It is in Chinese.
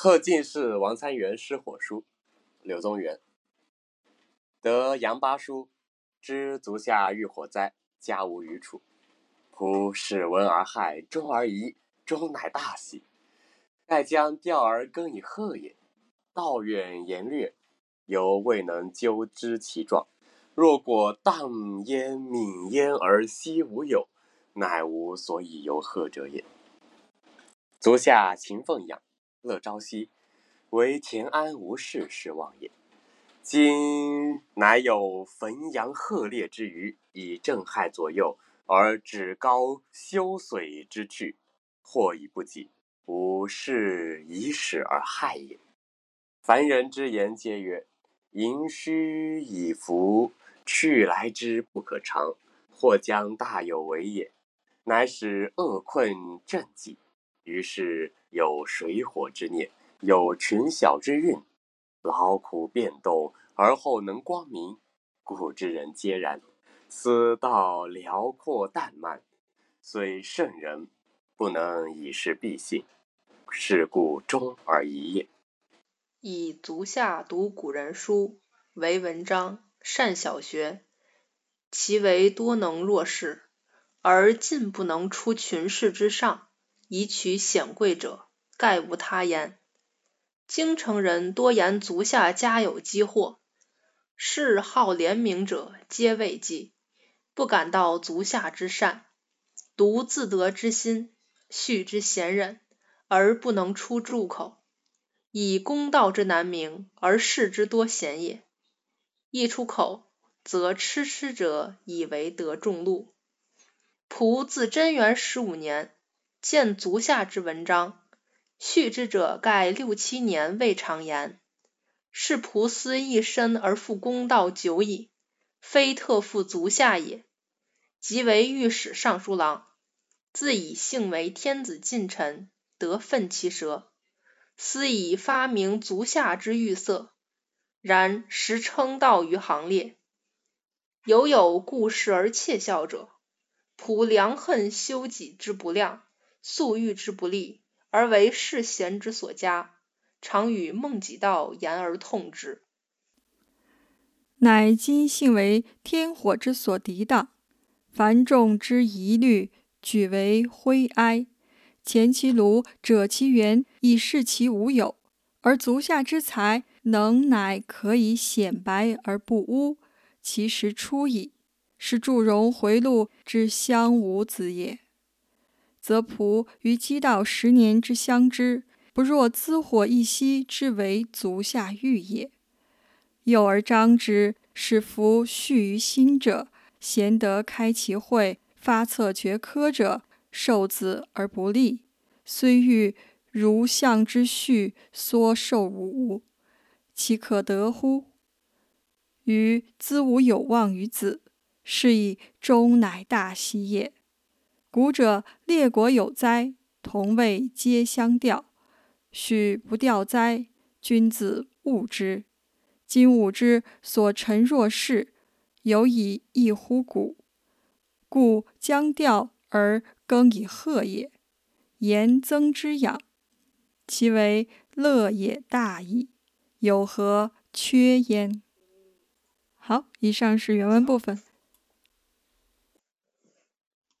贺进士王参元失火书，柳宗元。得杨八书，知足下遇火灾，家无余处。仆使闻而骇，终而疑，终乃大喜。盖将调而更以贺也。道远言略，犹未能究知其状。若果荡焉泯焉而息无有，乃无所以由贺者也。足下勤奉养，乐朝夕，唯田安无事是望也。今乃有汾阳鹤烈之余，以正害左右，而趾高修髓之去，或已不及，吾是以始而害也。凡人之言皆曰：“盈虚以服，去来之不可长，或将大有为也。”乃使恶困震己，于是有水火之念，有群小之运，劳苦变动，而后能光明，故之人皆然。此道辽阔淡漫，虽圣人，不能以是必信，是故终而已也。以足下读古人书，为文章，善小学，其为多能若是，而进不能出群士之上，以取显贵者，盖无他焉。京城人多言足下家有积货，嗜好廉明者，皆畏忌，不敢道足下之善，独自得之心，恤之贤忍，而不能出入口。以公道之难明，而事之多贤也。一出口，则痴痴者以为得众禄。仆自贞元十五年见足下之文章，续之者盖六七年未尝言。是仆思一身而复公道久矣，非特复足下也。即为御史尚书郎，自以幸为天子近臣，得奋其舌。思以发明足下之欲色，然实称道于行列。犹有故事而窃笑者，仆良恨修己之不量，素欲之不利，而为世贤之所加，常与孟己道言而痛之。乃今幸为天火之所涤荡，凡众之疑虑，举为灰埃。前其庐，者其源，以示其无有；而足下之才能，乃可以显白而不污，其实出矣。是祝融回路之相吾子也。则仆于积道十年之相知，不若滋火一夕之为足下欲也。幼而张之，使夫恤于心者，贤德开其会，发策决科者。受子而不立，虽欲如象之序，缩受无物，其可得乎？于兹无有望于子，是以终乃大喜也。古者列国有灾，同谓皆相吊，许不吊灾，君子恶之。今吾之所陈若是，有以异乎古，故将吊而。更以贺也，言增之养，其为乐也大矣，有何缺焉？好，以上是原文部分。